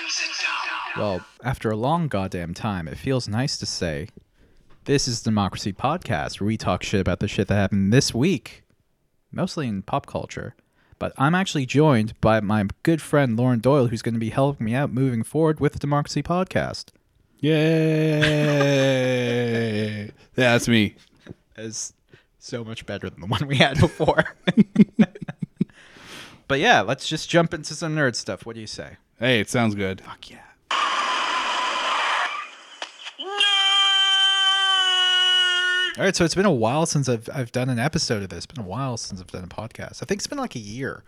and sit down. Well, after a long goddamn time, it feels nice to say this is Dumbocracy Podcast, where we talk shit about the shit that happened this week, mostly in pop culture. But I'm actually joined by my good friend Lorne Doyle, who's going to be helping me out moving forward with the Dumbocracy Podcast. Yay! yeah, that's me. Is so much better than the one we had before. but yeah, let's just jump into some nerd stuff. What do you say? Hey, it sounds good. Fuck yeah. All right, so it's been a while since I've I've done an episode of this. It's been a while since I've done a podcast. I think it's been like a year.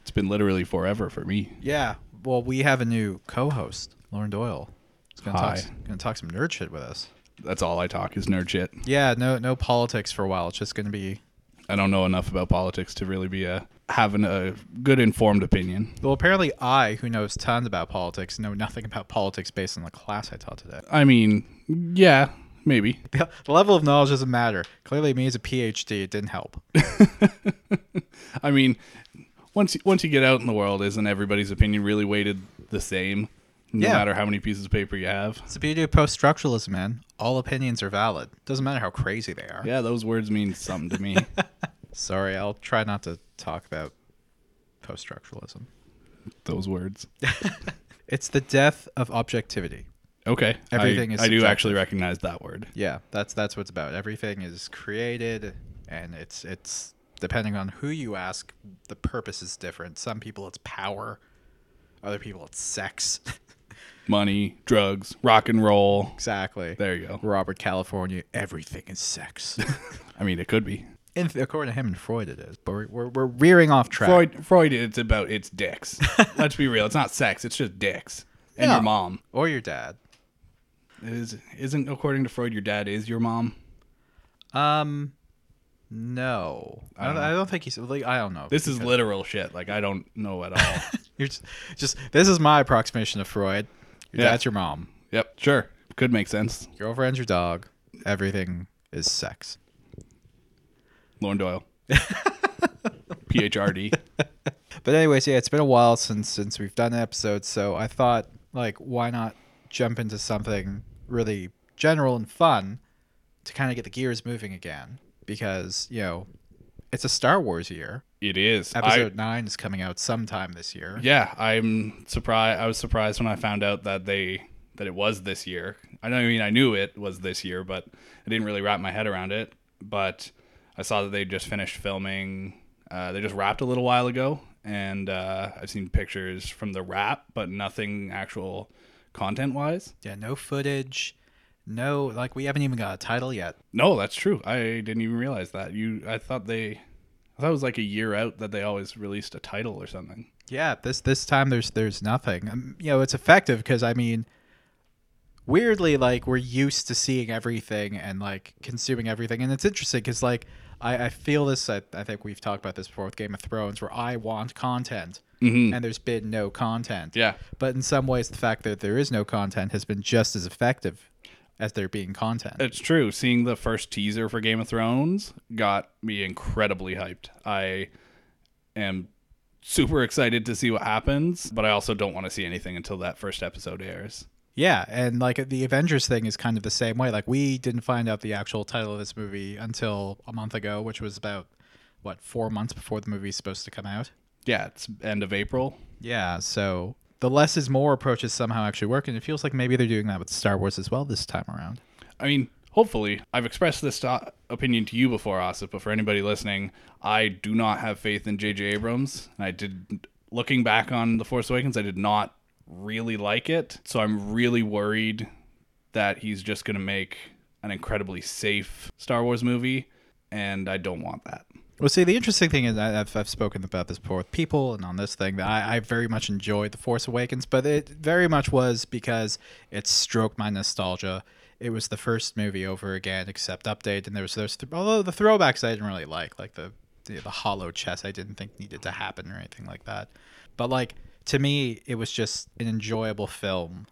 It's been literally forever for me. Yeah. Well, we have a new co-host, Lorne Doyle. He's gonna Hi. talk gonna talk some nerd shit with us. That's all I talk is nerd shit. Yeah, no no politics for a while. It's just gonna be I don't know enough about politics to really be a having a good informed opinion. well. Apparently, I, who knows tons about politics, know nothing about politics based on the class I taught today. I mean, yeah, maybe. The level of knowledge doesn't matter. Clearly, me as a PhD, it didn't help. I mean, once once you get out in the world, isn't everybody's opinion really weighted the same? No Yeah. matter how many pieces of paper you have. It's the beauty of post-structuralism, man. All opinions are valid. Doesn't matter how crazy they are. Yeah, those words mean something to me. Sorry, I'll try not to talk about post-structuralism. those words. It's the death of objectivity. Okay. Everything I, is I do actually recognize that word. Yeah, that's that's what it's about. Everything is created, and it's it's depending on who you ask, the purpose is different. Some people it's power, other people it's sex. Money, drugs, rock and roll. exactly. There you go. Robert California, everything is sex. I mean, it could be. In, according to him and Freud, it is. But we're, we're, we're veering off track. Freud, Freud, it's about it's dicks. Let's be real. It's not sex. It's just dicks. And Yeah. your mom. or your dad. It is, isn't, according to Freud, your dad is your mom? Um, no, I don't, don't I don't think he's. Like, I don't know. This is literal shit. Like, I don't know at all. You're just, just this is my approximation of Freud. Your Yeah. dad's your mom. yep, sure. Could make sense. Girlfriend's your dog. Everything is sex. Lorne Doyle. PHRD. But anyways, yeah, it's been a while since since we've done an episode, so I thought like why not jump into something really general and fun to kind of get the gears moving again because, you know, it's a Star Wars year. It is. I- Episode 9 is coming out sometime this year. Yeah, I'm surprised. I was surprised when I found out that they that it was this year. I don't I mean I knew it was this year, but I didn't really wrap my head around it. But I saw that they just finished filming. Uh, they just wrapped a little while ago, and uh, I've seen pictures from the wrap, but nothing actual content wise. Yeah, no footage. No, like we haven't even got a title yet. No, that's true. I didn't even realize that. You, I thought they, I thought it was like a year out that they always released a title or something. Yeah, this this time there's there's nothing. Um, you know, it's effective because I mean, weirdly, like we're used to seeing everything and like consuming everything, and it's interesting because like I, I feel this. I, I think we've talked about this before with Game of Thrones, where I want content, Mhm. and there's been no content. Yeah. But in some ways, the fact that there is no content has been just as effective as there being content. It's true. Seeing the first teaser for Game of Thrones got me incredibly hyped. I am super excited to see what happens, but I also don't want to see anything until that first episode airs. Yeah, and like the Avengers thing is kind of the same way. Like we didn't find out the actual title of this movie until a month ago, which was about what four months before the movie's supposed to come out. Yeah, it's end of April. Yeah, so the less is more approach is somehow actually working. It feels like maybe they're doing that with Star Wars as well this time around. I mean, hopefully, I've expressed this to- opinion to you before, Asif, but for anybody listening, I do not have faith in J.J. Abrams. And I did, looking back on The Force Awakens, I did not really like it. So I'm really worried that he's just going to make an incredibly safe Star Wars movie, and I don't want that. Well, see, the interesting thing is I- I've, I've spoken about this before with people and on this thing that I, I very much enjoyed The Force Awakens, but it very much was because it stroked my nostalgia. It was the first movie over again, except update, and there was those. Th- although the throwbacks I didn't really like, like the, the the Holochess, I didn't think needed to happen or anything like that. But like to me, it was just an enjoyable film,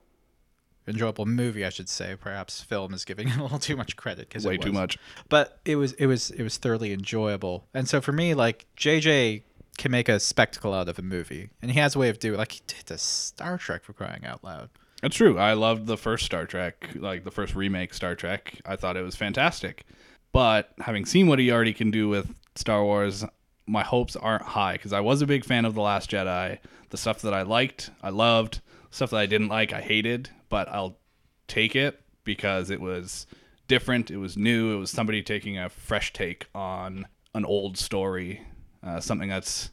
enjoyable movie, I should say. Perhaps film is giving it a little too much credit because Way too much. but it was it was it was thoroughly enjoyable and so for me like jj can make a spectacle out of a movie, and he has a way of doing like he did the Star Trek for crying out loud. That's true. I loved the first Star Trek, like the first remake Star Trek. I thought it was fantastic. But having seen what he already can do with Star Wars, my hopes aren't high because I was a big fan of The Last Jedi. The stuff that I liked, I loved. Stuff that I didn't like, I hated. But I'll take it because it was different. It was new. It was somebody taking a fresh take on an old story, uh, something that's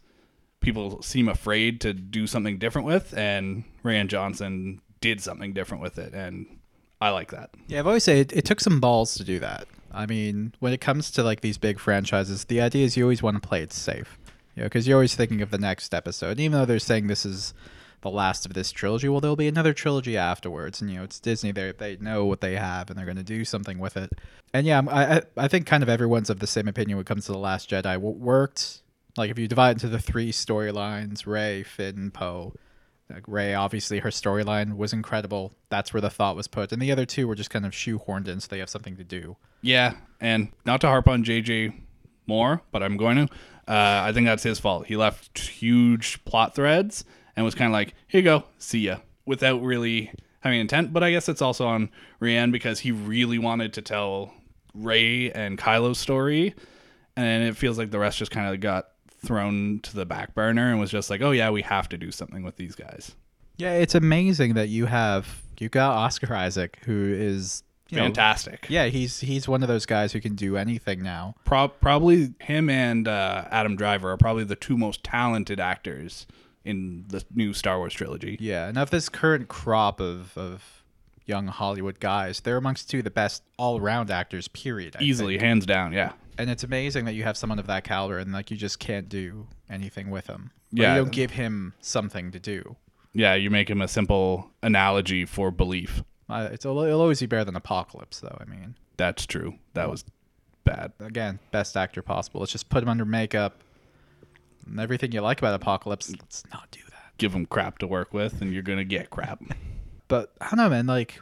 people seem afraid to do something different with, and Rian Johnson did something different with it, and I like that. Yeah, I've always said it, it took some balls to do that. I mean, when it comes to like these big franchises, the idea is you always want to play it safe, you know, because you're always thinking of the next episode. Even though they're saying this is the last of this trilogy, well, there'll be another trilogy afterwards, and you know, it's Disney. They they know what they have, and they're going to do something with it. And yeah, I I, think kind of everyone's of the same opinion when it comes to the Last Jedi. What worked, like if you divide into the three storylines, Rey, Finn, Poe. Like Rey, obviously, her storyline was incredible. That's where the thought was put, and the other two were just kind of shoehorned in, so they have something to do. Yeah, and not to harp on JJ more, but I'm going to. Uh, I think that's his fault. He left huge plot threads and was kind of like, "Here you go, see ya," without really having intent. But I guess it's also on Rian because he really wanted to tell Rey and Kylo's story, and it feels like the rest just kind of got thrown to the back burner and was just like, "Oh yeah, we have to do something with these guys." Yeah, it's amazing that you have you got Oscar Isaac, who is you know, Fantastic. yeah, he's he's one of those guys who can do anything now. Pro- probably him and uh, Adam Driver are probably the two most talented actors in the new Star Wars trilogy. Yeah, and of this current crop of of young Hollywood guys, they're amongst two of the best all around actors. Period. I Easily, think. hands down. Yeah. and it's amazing that you have someone of that caliber, and like you just can't do anything with him. Yeah. you don't give him something to do. Yeah, you make him a simple analogy for belief. Uh, it's it'll always be better than Apocalypse, though. I mean. That's true. That was bad. again, best actor possible. Let's just put him under makeup. And everything you like about Apocalypse, let's not do that. Give him crap to work with, and you're gonna get crap. But I don't know, man. Like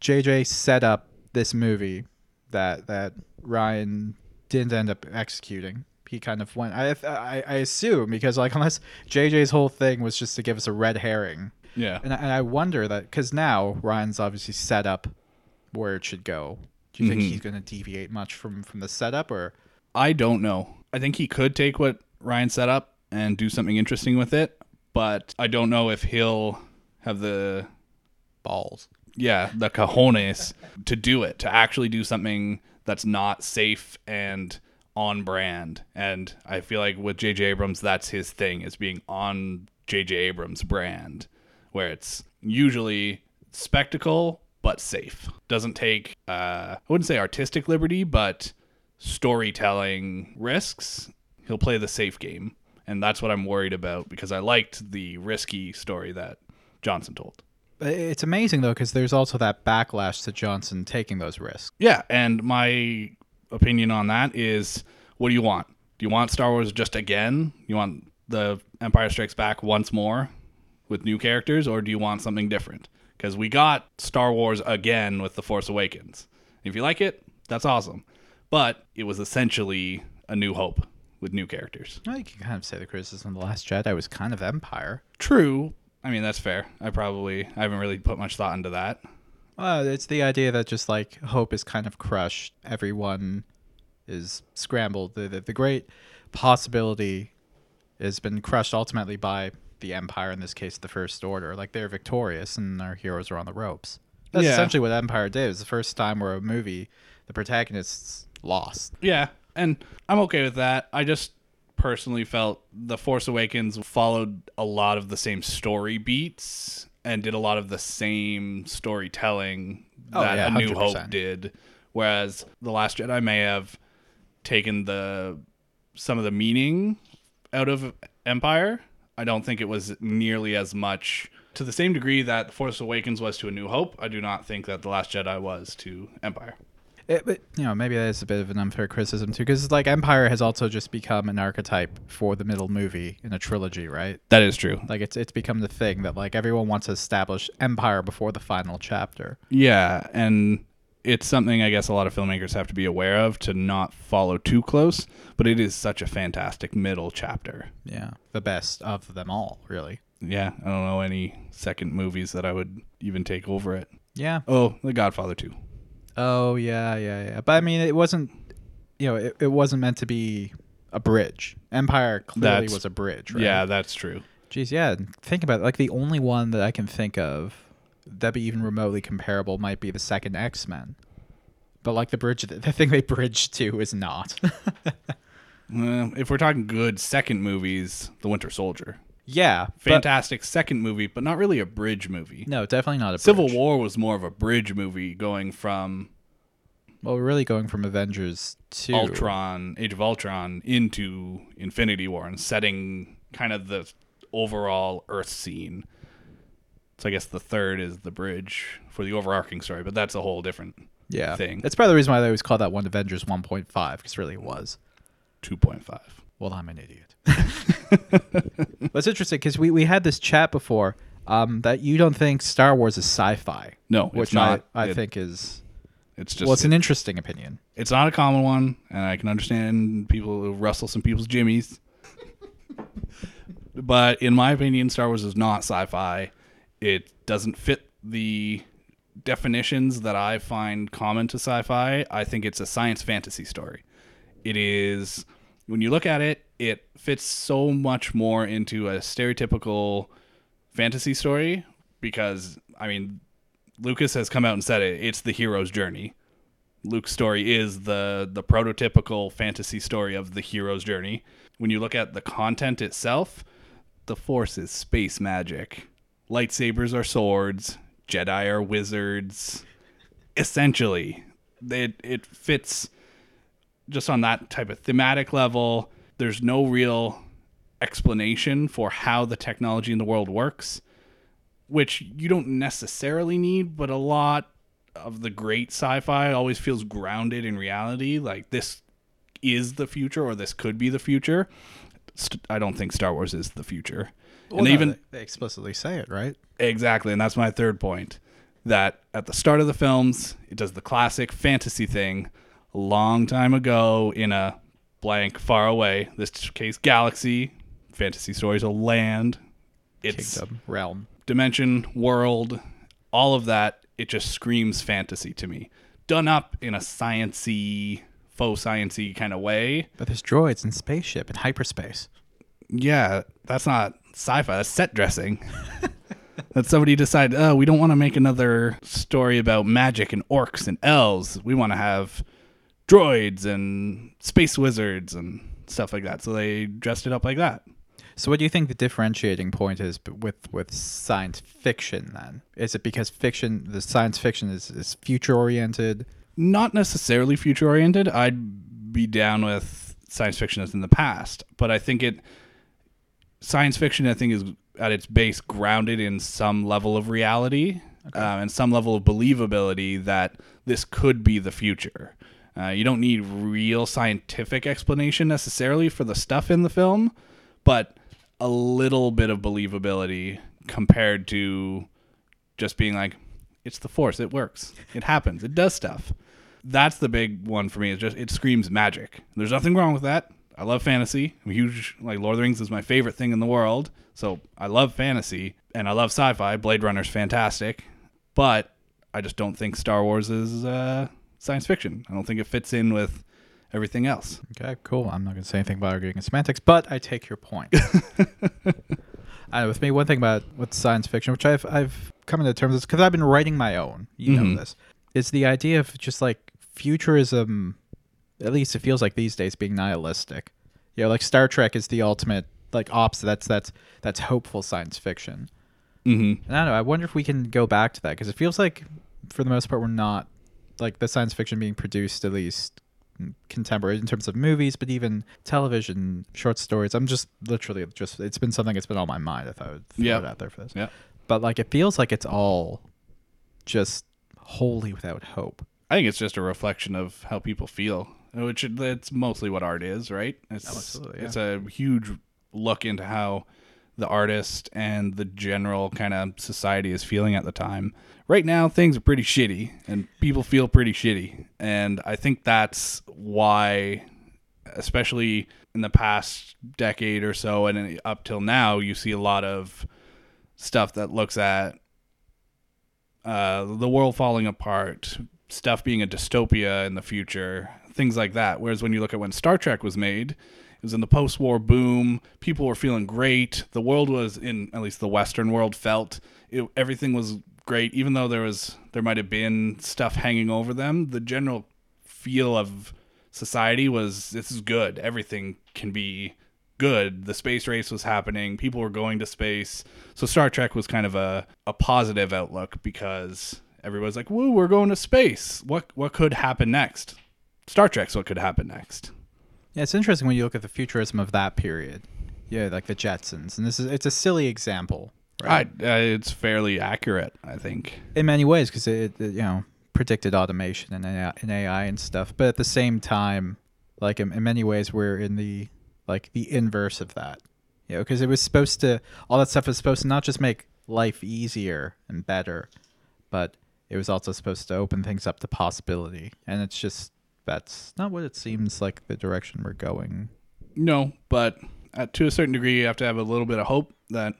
JJ set up this movie that that Rian didn't end up executing. He kind of went. I I, I assume because like unless JJ's whole thing was just to give us a red herring, Yeah. and I, and I wonder that because now Rian's obviously set up where it should go. Do you think Mhm. he's going to deviate much from from the setup or? I don't know. I think he could take what Rian set up and do something interesting with it, but I don't know if he'll have the balls. yeah, the cojones to do it, to actually do something that's not safe and on brand. And I feel like with JJ Abrams that's his thing is being on JJ Abrams brand where it's usually spectacle but safe. Doesn't take uh I wouldn't say artistic liberty, but storytelling risks. He'll play the safe game. And that's what I'm worried about because I liked the risky story that Johnson told. It's amazing though because there's also that backlash to Johnson taking those risks. Yeah, and my opinion on that is what do you want? Do you want Star Wars just again? You want the Empire Strikes Back once more with new characters, or do you want something different? Because we got Star Wars again with The Force Awakens. If you like it, that's awesome. But it was essentially a new hope with new characters. Well, you can kind of say the criticism of the Last Jedi was kind of Empire. True. I mean, that's fair. I probably I haven't really put much thought into that. Well, it's the idea that just like hope is kind of crushed. Everyone is scrambled. The, the, the great possibility has been crushed ultimately by the Empire, in this case, the First Order. Like they're victorious and our heroes are on the ropes. That's Yeah. essentially what Empire did. It was the first time where a movie, the protagonists lost. Yeah, and I'm okay with that. I just personally felt The Force Awakens followed a lot of the same story beats and did a lot of the same storytelling Oh, that yeah, A New 100%. Hope did. Whereas The Last Jedi may have taken the some of the meaning out of Empire. I don't think it was nearly as much to the same degree that Force Awakens was to A New Hope. I do not think that The Last Jedi was to Empire. It, but you know, maybe that is a bit of an unfair criticism too, because like Empire has also just become an archetype for the middle movie in a trilogy, right? That is true. Like it's it's become the thing that like everyone wants to establish Empire before the final chapter. Yeah, and it's something I guess a lot of filmmakers have to be aware of to not follow too close, but it is such a fantastic middle chapter. Yeah, the best of them all, really. Yeah, I don't know any second movies that I would even take over it. Yeah. Oh, The Godfather 2. Oh yeah, yeah, yeah. But I mean, it wasn't. You know, it, it wasn't meant to be a bridge. Empire clearly That's- was a bridge, right? Yeah, that's true. Jeez, yeah. Think about it. Like the only one that I can think of that be even remotely comparable might be the second X Men. But like the bridge, the thing they bridged to is not. Well, if we're talking good second movies, The Winter Soldier. Yeah, Fantastic second movie, but not really a bridge movie. no, definitely not a bridge movie. Civil bridge. War was more of a bridge movie going from Well, we're really going from Avengers to Ultron, Age of Ultron into Infinity War and setting kind of the overall Earth scene. So I guess the third is the bridge for the overarching story, but that's a whole different yeah thing. That's probably the reason why they always call that one Avengers 1.5 because really it was. 2.5. Well, I'm an idiot. but it's interesting because we, we had this chat before um, that you don't think Star Wars is sci-fi. No, it's which not. I, I It- think is It's just well, it's an interesting opinion. it's not a common one, and I can understand people who rustle some people's jimmies. but in my opinion, Star Wars is not sci-fi. It doesn't fit the definitions that I find common to sci-fi. I think it's a science fantasy story. It is when you look at it, it fits so much more into a stereotypical fantasy story because I mean, Lucas has come out and said it. It's the hero's journey. Luke's story is the the prototypical fantasy story of the hero's journey. When you look at the content itself, the Force is space magic. Lightsabers are swords. Jedi are wizards. Essentially, it it fits just on that type of thematic level. There's no real explanation for how the technology in the world works, which you don't necessarily need, but a lot of the great sci-fi always feels grounded in reality. Like this is the future, or this could be the future. I don't think Star Wars is the future, Well, and no, even they, they explicitly say it, right? Exactly, and that's my third point. That at the start of the films, it does the classic fantasy thing long time ago in a blank far away, this case galaxy, fantasy stories a land, it's Kingdom, realm. dimension, world, all of that, it just screams fantasy to me. Done up in a sciency, faux sciency kind of way. But there's droids and spaceship and hyperspace. Yeah, that's not sci-fi. That's set dressing. that somebody decided, oh, we don't want to make another story about magic and orcs and elves. We want to have droids and space wizards and stuff like that. So they dressed it up like that. So, what do you think the differentiating point is with with science fiction? Then is it because fiction, the science fiction is is future oriented? Not necessarily future oriented. I'd be down with science fiction as in the past, but I think it science fiction. I think is at its base grounded in some level of reality um, and some level of believability that this could be the future. Uh, you don't need real scientific explanation necessarily for the stuff in the film, but a little bit of believability compared to just being like, it's the force, it works, it happens, it does stuff. That's the big one for me. It's just it screams magic. There's nothing wrong with that. I love fantasy. I'm huge like Lord of the Rings is my favorite thing in the world. So I love fantasy and I love sci-fi. Blade Runner's fantastic, but I just don't think Star Wars is uh, science fiction. I don't think it fits in with everything else. Okay, cool. I'm not going to say anything about arguing in semantics, but I take your point. uh, with me, one thing about with science fiction, which I've I've come into terms with, because I've been writing my own. You know Mhm. this is the idea of just like futurism. At least it feels like these days being nihilistic. You know, like Star Trek is the ultimate like opposite. That's that's that's hopeful science fiction. Mm-hmm. And I don't know. I wonder if we can go back to that because it feels like, for the most part, we're not like the science fiction being produced at least mm, contemporary in terms of movies, but even television, short stories. I'm just literally just it's been something that's been on my mind. I thought I would throw Yeah. it out there for this. Yeah. But like it feels like it's all just wholly without hope. I think it's just a reflection of how people feel, which that's mostly what art is, right? It's, Absolutely, It's a huge look into how the artist and the general kind of society is feeling at the time. Right now, things are pretty shitty, and people feel pretty shitty, and I think that's why, especially in the past decade or so, and up till now, you see a lot of stuff that looks at uh, the world falling apart, stuff being a dystopia in the future, things like that. Whereas when you look at when Star Trek was made, it was in the post-war boom. People were feeling great. The world was in at least the Western world felt it, everything was great, even though there was there might have been stuff hanging over them. The general feel of society was this is good. Everything can be good. The space race was happening. People were going to space. So Star Trek was kind of a, a positive outlook because everybody's like, "Woo, we're going to space. What what could happen next?" Star Trek's what could happen next. Yeah, it's interesting when you look at the futurism of that period. Yeah, like the Jetsons, and this is it's a silly example, right? I, uh, it's fairly accurate, I think. In many ways, because it, it, you know predicted automation and AI, and AI and stuff, but at the same time, like in, in many ways, we're in the like the inverse of that. You know, because it was supposed to all that stuff was supposed to not just make life easier and better, but it was also supposed to open things up to possibility, and it's just that's not what it seems like the direction we're going. No, but at, to a certain degree, you have to have a little bit of hope that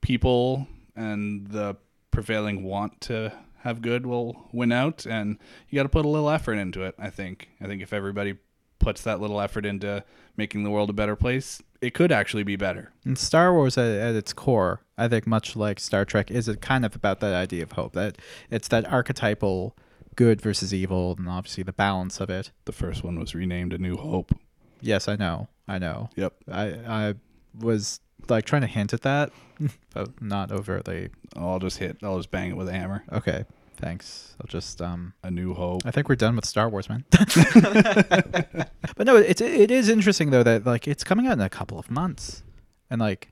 people and the prevailing want to have good will win out, and you got to put a little effort into it. I think. I think if everybody puts that little effort into making the world a better place, it could actually be better. And Star Wars, at, at its core, I think, much like Star Trek, is it kind of about that idea of hope. That it's that archetypal good versus evil, and obviously the balance of it. The first one was renamed A New Hope. Yes, I know. I know. Yep. I I was like trying to hint at that, but not overtly. I'll just hit. I'll just bang it with a hammer. Okay. Thanks. I'll just um. A New Hope. I think we're done with Star Wars, man. but no, it's it is interesting though that like it's coming out in a couple of months, and like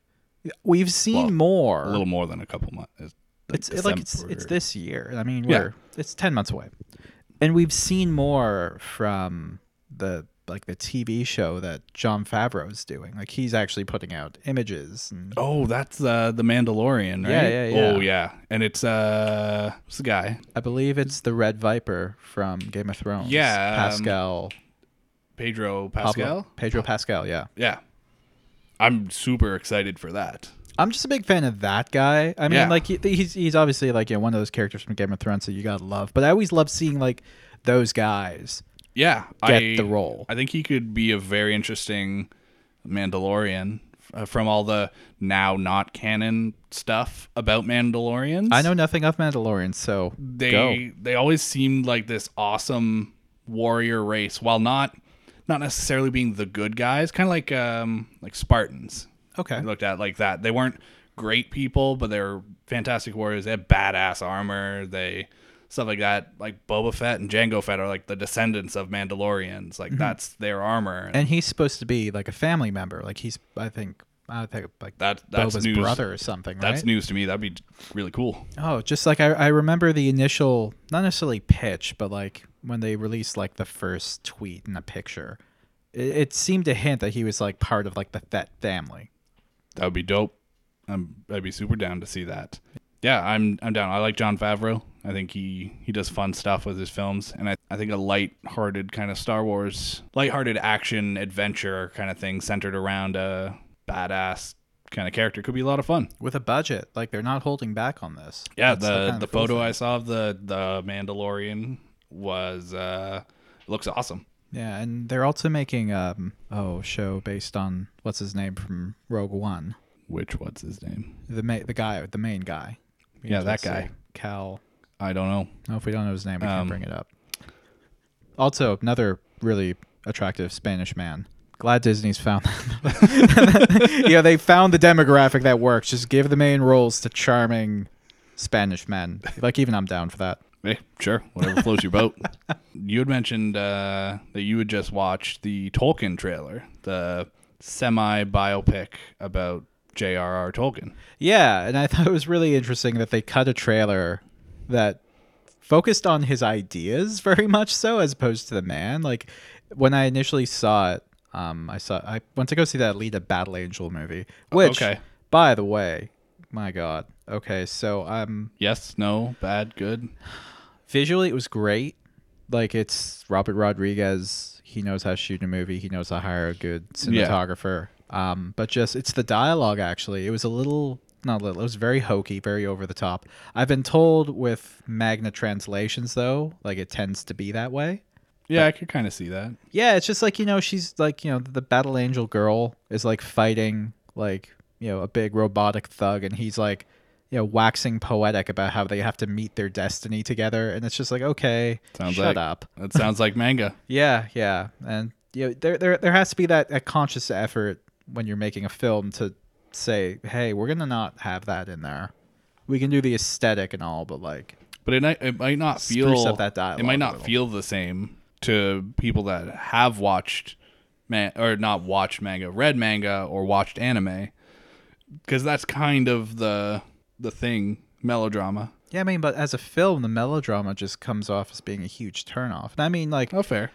we've seen Well, more. A little more than a couple months. It's it- like it's it's this year. I mean, we're it's ten months away, and we've seen more from the like the TV show that Jon Favreau's doing. Like he's actually putting out images. And, Oh, that's uh, the Mandalorian, right? Yeah, yeah, yeah. Oh, yeah. And it's uh, what's the guy? I believe it's the Red Viper from Game of Thrones. Yeah, um, Pascal. Pedro Pablo- Pascal. Pedro Pascal. Yeah. Yeah, I'm super excited for that. I'm just a big fan of that guy. I mean, Yeah. like he, he's he's obviously like you know, one of those characters from Game of Thrones that you gotta love. But I always love seeing like those guys Yeah, get I, the role. I think he could be a very interesting Mandalorian uh, from all the now not canon stuff about Mandalorians. I know nothing of Mandalorians, so they go. they always seemed like this awesome warrior race, while not not necessarily being the good guys, kind of like um like Spartans. Okay. looked at like that. They weren't great people, but they were fantastic warriors. They had badass armor. They stuff like that. Like Boba Fett and Jango Fett are like the descendants of Mandalorians. Like that's their armor. Mm-hmm. And he's supposed to be like a family member. Like he's, I think, I think like that that's Boba's news. brother or something. Right? That's news to me. That'd be really cool. Oh, just like I, I remember the initial, not necessarily pitch, but like when they released like the first tweet and a picture, it, it seemed to hint that he was like part of like the Fett family. That would be dope. I'm, I'd be super down to see that. Yeah, I'm I'm down. I like Jon Favreau. I think he he does fun stuff with his films, and I, I think a light-hearted kind of Star Wars, light-hearted action adventure kind of thing centered around a badass kind of character could be a lot of fun. with a budget. Like they're not holding back on this. Yeah, That's the kind the, cool photo thing. I saw of the the Mandalorian was uh looks awesome. Yeah, and they're also making um oh show based on what's his name from Rogue One, Which what's his name? the ma- the guy, the main guy. We Yeah, that guy. Cal. I don't know. No, if we don't know his name, we Um, can bring it up. Also, another really attractive Spanish man. Glad Disney's found that. yeah, they found the demographic that works. Just give the main roles to charming Spanish men. Like even I'm down for that. Hey, sure, whatever floats your boat. You had mentioned uh, that you had just watched the Tolkien trailer, the semi biopic about J.R.R. Tolkien. Yeah, and I thought it was really interesting that they cut a trailer that focused on his ideas very much so as opposed to the man. Like when I initially saw it, um, I saw I went to go see that Alita Battle Angel movie, which okay. By the way, my God. Okay, so I'm um, Yes, no, bad, good. Visually it was great. Like it's Robert Rodriguez. He knows how to shoot a movie. He knows how to hire a good Yeah. cinematographer. Um, but just it's the dialogue. Actually, it was a little not a little. It was very hokey, very over the top. I've been told with manga translations though, like it tends to be that way. Yeah, I could kind of see that. Yeah, it's just like you know she's like you know the battle angel girl is like fighting like you know a big robotic thug, and he's like you know waxing poetic about how they have to meet their destiny together, and it's just like okay, Sounds shut like up. That sounds like manga. Yeah, yeah, and you know, there there there has to be that a conscious effort when you're making a film to say, hey, we're gonna not have that in there. We can do the aesthetic and all, but like, But it, might- it might not feel up that dialogue It might not feel the same to people that have watched man or not watched manga, read manga or watched anime because that's kind of the the thing melodrama. yeah, I mean, but as a film, the melodrama just comes off as being a huge turnoff. And I mean, like, Oh, fair.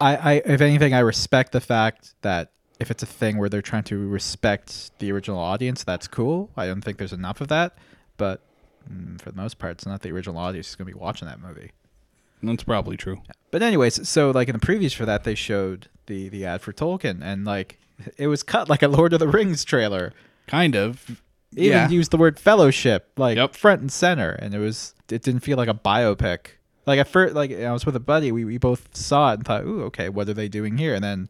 I, I if anything, I respect the fact that if it's a thing where they're trying to respect the original audience, that's cool. I don't think there's enough of that, but mm, for the most part, it's not the original audience who's gonna be watching that movie. That's probably true. But anyways, so like in the previews for that, they showed the the ad for Tolkien, and like it was cut like a Lord of the Rings trailer. Kind of. It yeah. Even used the word fellowship like Yep. front and center, and it was it didn't feel like a biopic. Like at first, like I was with a buddy, we we both saw it and thought, ooh, okay, what are they doing here? And then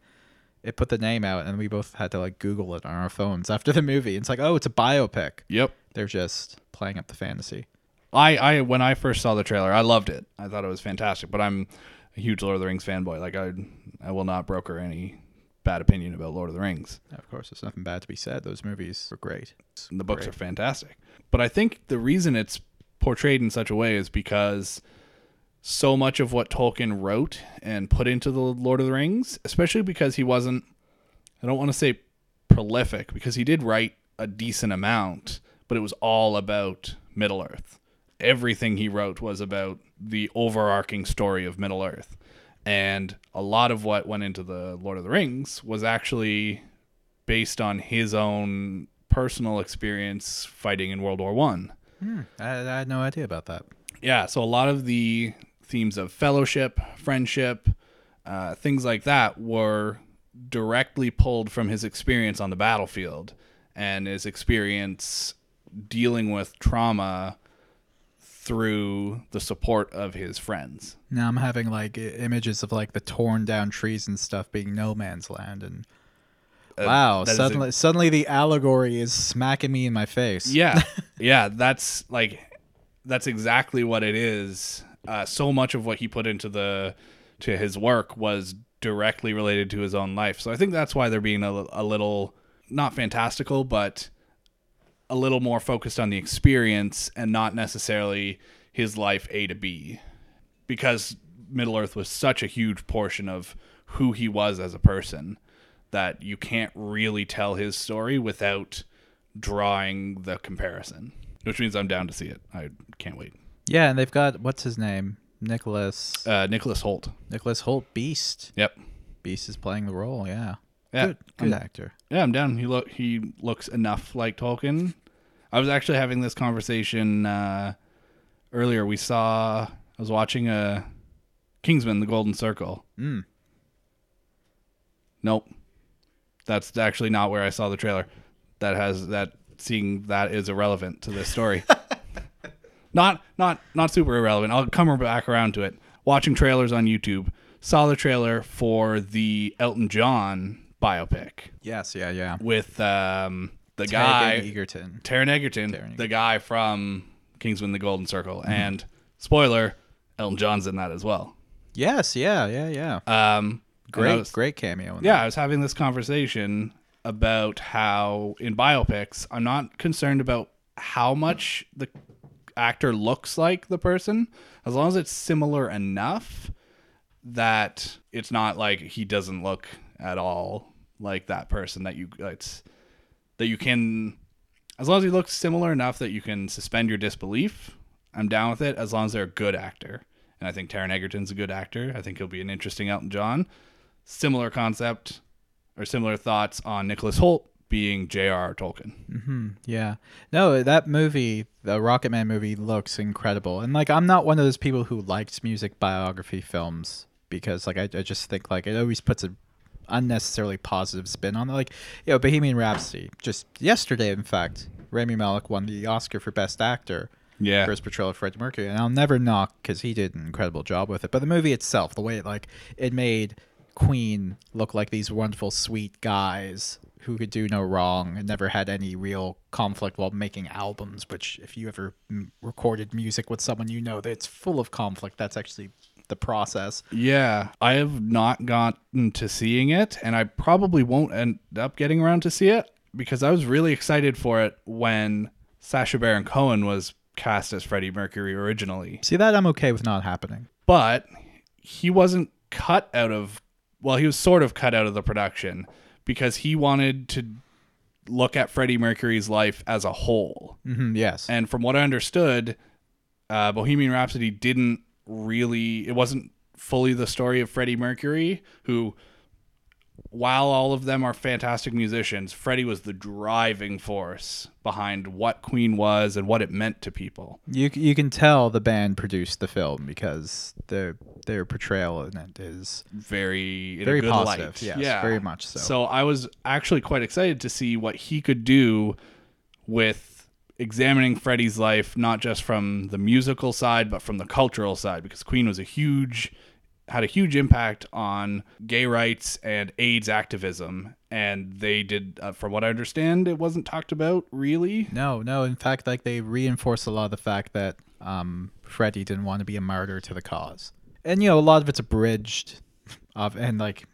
it put the name out, and we both had to like Google it on our phones after the movie. It's like, oh, it's a biopic. Yep. They're just playing up the fantasy. I, I when I first saw the trailer, I loved it. I thought it was fantastic. But I'm a huge Lord of the Rings fanboy. Like I I will not broker any bad opinion about Lord of the Rings. Of course, there's nothing bad to be said. Those movies were great. And the books Great. are fantastic. But I think the reason it's portrayed in such a way is because so much of what Tolkien wrote and put into the Lord of the Rings, especially because he wasn't I don't want to say prolific because he did write a decent amount, but it was all about Middle Earth. Everything he wrote was about the overarching story of Middle Earth. And a lot of what went into the Lord of the Rings was actually based on his own personal experience fighting in World War One. I, I had no idea about that. Yeah, so a lot of the themes of fellowship, friendship, uh, things like that were directly pulled from his experience on the battlefield and his experience dealing with trauma through the support of his friends. Now I'm having like images of like the torn down trees and stuff being no man's land, and Uh, wow, is a- suddenly suddenly the allegory is smacking me in my face. Yeah, yeah, that's like that's exactly what it is. Uh, so much of what he put into the to his work was directly related to his own life. So I think that's why they're being a, a little not fantastical, but a little more focused on the experience and not necessarily his life A to B, because Middle Earth was such a huge portion of who he was as a person that you can't really tell his story without drawing the comparison. Which means I'm down to see it. I can't wait. yeah, and they've got what's his name, Nicholas Uh, Nicholas Hoult. Nicholas Hoult, Beast. Yep. Beast is playing the role. Yeah, Yeah. good, good actor. Yeah, I'm down. He look he looks enough like Tolkien. I was actually having this conversation uh, earlier. We saw I was watching a Kingsman: The Golden Circle. Mm. Nope, that's actually not where I saw the trailer. That has that seeing that is irrelevant to this story. not not not super irrelevant. I'll come back around to it. Watching trailers on YouTube, saw the trailer for the Elton John biopic Yes, yeah, yeah. with um, the Taron guy Egerton. Taron Egerton, Taron the guy from Kingsman: The Golden Circle, and spoiler, Elton John's in that as well. Yes, yeah, yeah, yeah. Um, Great, was- great cameo. In yeah, I was having this conversation about how in biopics, I'm not concerned about how much the actor looks like the person, as long as it's similar enough that it's not like he doesn't look at all like that person that you it's that you can as long as he looks similar enough that you can suspend your disbelief, I'm down with it as long as they're a good actor. And I think Taron Egerton's a good actor. I think he'll be an interesting Elton John. Similar concept or similar thoughts on Nicholas Hoult being J.R.R. Tolkien. Hmm. Yeah. No, that movie, the Rocket Man movie, looks incredible. And like, I'm not one of those people who likes music biography films because like I, I just think like it always puts a unnecessarily positive spin on it. Like, you know, Bohemian Rhapsody. Just yesterday, in fact, Rami Malek won the Oscar for Best Actor. Yeah. For his portrayal of Freddie Mercury, and I'll never knock because he did an incredible job with it. But the movie itself, the way it like it made Queen look like these wonderful, sweet guys who could do no wrong and never had any real conflict while making albums. Which, if you ever m- recorded music with someone, you know that it's full of conflict. That's actually the process. Yeah, I have not gotten to seeing it, and I probably won't end up getting around to see it because I was really excited for it when Sacha Baron Cohen was cast as Freddie Mercury originally. See that I'm okay with not happening. But he wasn't cut out of, well, he was sort of cut out of the production because he wanted to look at Freddie Mercury's life as a whole. hmm yes. And from what I understood, uh, Bohemian Rhapsody didn't really, it wasn't fully the story of Freddie Mercury, who, while all of them are fantastic musicians, Freddie was the driving force behind what Queen was and what it meant to people. You you can tell the band produced the film because their their portrayal in it is Very, in Very a good positive, light. yes, yeah, very much so. So I was actually quite excited to see what he could do with examining Freddie's life, not just from the musical side, but from the cultural side, because Queen was a huge had a huge impact on gay rights and AIDS activism, and they did, uh, from what I understand, it wasn't talked about really. no no. In fact, like they reinforce a lot of the fact that um, Freddie didn't want to be a martyr to the cause, and you know a lot of it's abridged, of and like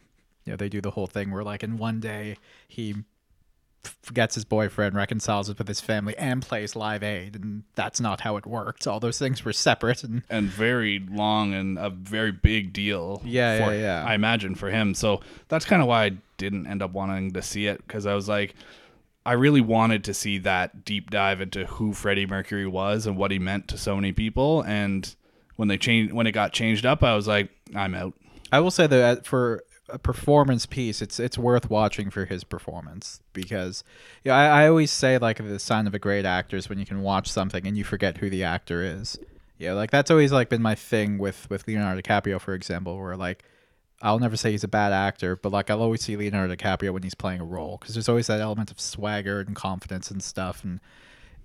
you know they do the whole thing where like in one day he forgets his boyfriend, reconciles it with his family, and plays Live Aid, and that's not how it worked. All those things were separate, and and very long and a very big deal. Yeah, for, yeah, yeah. I imagine for him. So that's kind of why I didn't end up wanting to see it because I was like, I really wanted to see that deep dive into who Freddie Mercury was and what he meant to so many people. And when they changed, when it got changed up, I was like, I'm out. I will say that uh, for a performance piece, it's it's worth watching for his performance because yeah, I, I always say like the sign of a great actor is when you can watch something and you forget who the actor is. Yeah, like that's always like been my thing with with Leonardo DiCaprio, for example, where like I'll never say he's a bad actor, but like I'll always see Leonardo DiCaprio when he's playing a role because there's always that element of swagger and confidence and stuff, and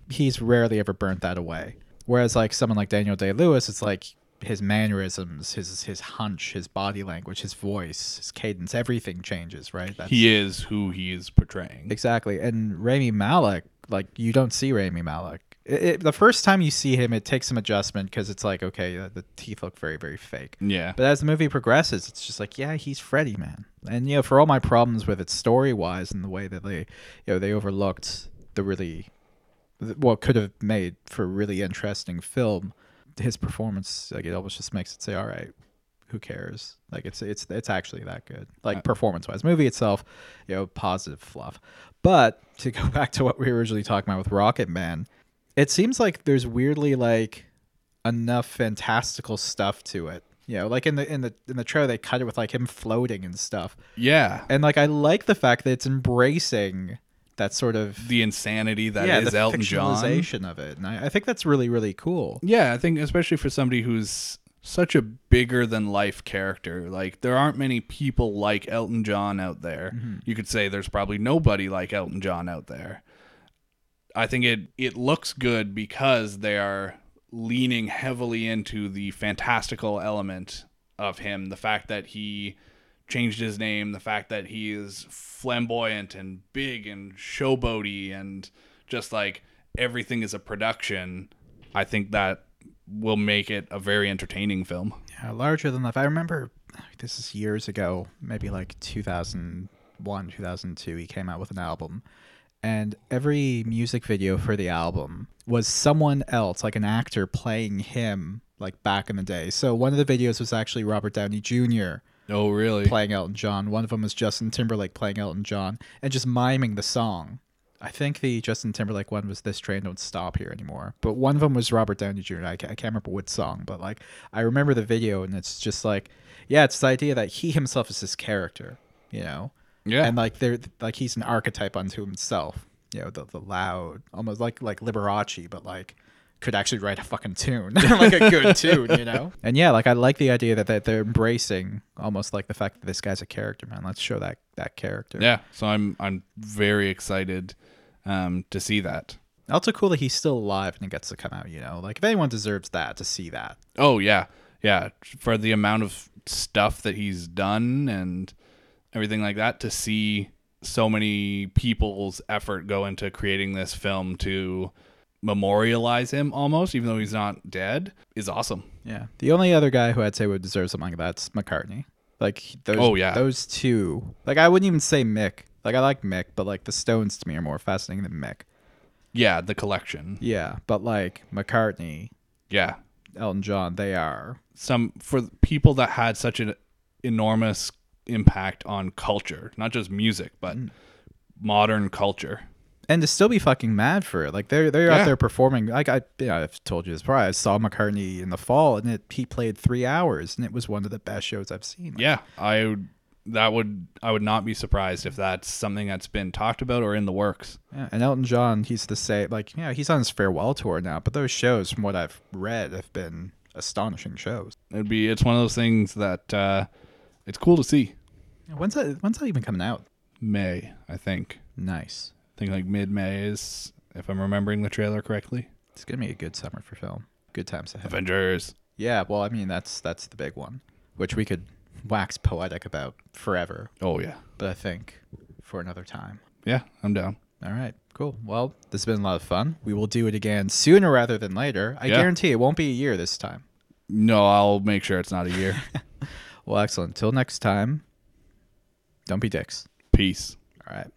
he's rarely ever burnt that away. Whereas like someone like Daniel Day Lewis, it's like his mannerisms, his his hunch, his body language, his voice, his cadence, everything changes, right? That's, He is who he is portraying. exactly. And Rami Malek, like you don't see Rami Malek. It, it, the first time you see him, it takes some adjustment because it's like okay, uh, the teeth look very very fake. Yeah. But as the movie progresses, it's just like, yeah, he's Freddie, man. And you know, for all my problems with it story wise and the way that they, you know, they overlooked the really, what could have made for a really interesting film, his performance, like it almost just makes it say, all right, who cares? Like it's it's it's actually that good, like uh, performance wise. Movie itself, you know, positive fluff. But to go back to what we were originally talking about with Rocket Man, it seems like there's weirdly like enough fantastical stuff to it. You know, like in the in the in the trailer they cut it with like him floating and stuff. Yeah. And like I like the fact that it's embracing that sort of The insanity that is yeah, the Elton John. fictionalization of it. And I, I think that's really, really cool. Yeah, I think especially for somebody who's such a bigger than life character. Like there aren't many people like Elton John out there. Mm-hmm. You could say there's probably nobody like Elton John out there. I think it it looks good because they are leaning heavily into the fantastical element of him, the fact that he changed his name, the fact that he is flamboyant and big and showboaty and just like everything is a production. I think that will make it a very entertaining film. Yeah, larger than life. I remember this is years ago, maybe like 2001, 2002. He came out with an album, and every music video for the album was someone else, like an actor playing him, like back in the day. So one of the videos was actually Robert Downey Jr. Oh, really? playing Elton John. One of them was Justin Timberlake playing Elton John and just miming the song. I think the Justin Timberlake one was "This Train Don't Stop Here Anymore," but one of them was Robert Downey Jr. I can't, I can't remember what song, but like I remember the video, and it's just like, yeah, it's the idea that he himself is this character, you know, Yeah. and like they're like he's an archetype unto himself. You know, the the loud, almost like like Liberace, but like could actually write a fucking tune, like a good tune, you know. And yeah, like I like the idea that, that they're embracing almost like the fact that this guy's a character, man. Let's show that that character. Yeah. So I'm I'm very excited um, to see that. Also cool that he's still alive and he gets to come out. You know, like if anyone deserves that, to see that. Oh yeah, yeah. For the amount of stuff that he's done and everything like that, to see so many people's effort go into creating this film to memorialize him almost, even though he's not dead, is awesome. Yeah. The only other guy who I'd say would deserve something like that's McCartney. Like those. Oh, yeah. Those two. Like I wouldn't even say Mick. Like I like Mick, but like the Stones to me are more fascinating than Mick. Yeah, the collection. Yeah, but like McCartney, Yeah. Elton John, they are. Some for people that had such an enormous impact on culture, not just music, but mm. modern culture. And to still be fucking mad for it, like they're they're Yeah. out there performing. Like I, you know, I've told you this before. I saw McCartney in the fall, and it he played three hours, and it was one of the best shows I've seen. Like, Yeah, I would that would I would not be surprised if that's something that's been talked about or in the works. Yeah, and Elton John, he's the same. Like, yeah, he's on his farewell tour now, but those shows, from what I've read, have been astonishing shows. It'd be it's one of those things that uh, it's cool to see. When's that? When's that even coming out? May I think Nice. Think like mid May is if I'm remembering the trailer correctly. It's gonna be a good summer for film. Good times ahead. Avengers. Yeah, well, I mean, that's that's the big one, which we could wax poetic about forever. Oh yeah, But I think for another time. yeah, I'm down. All right, cool. Well, this has been a lot of fun. We will do it again sooner rather than later. I Yeah. guarantee it won't be a year this time. No, I'll make sure it's not a year. Well, excellent. Till next time, don't be dicks. Peace. All right.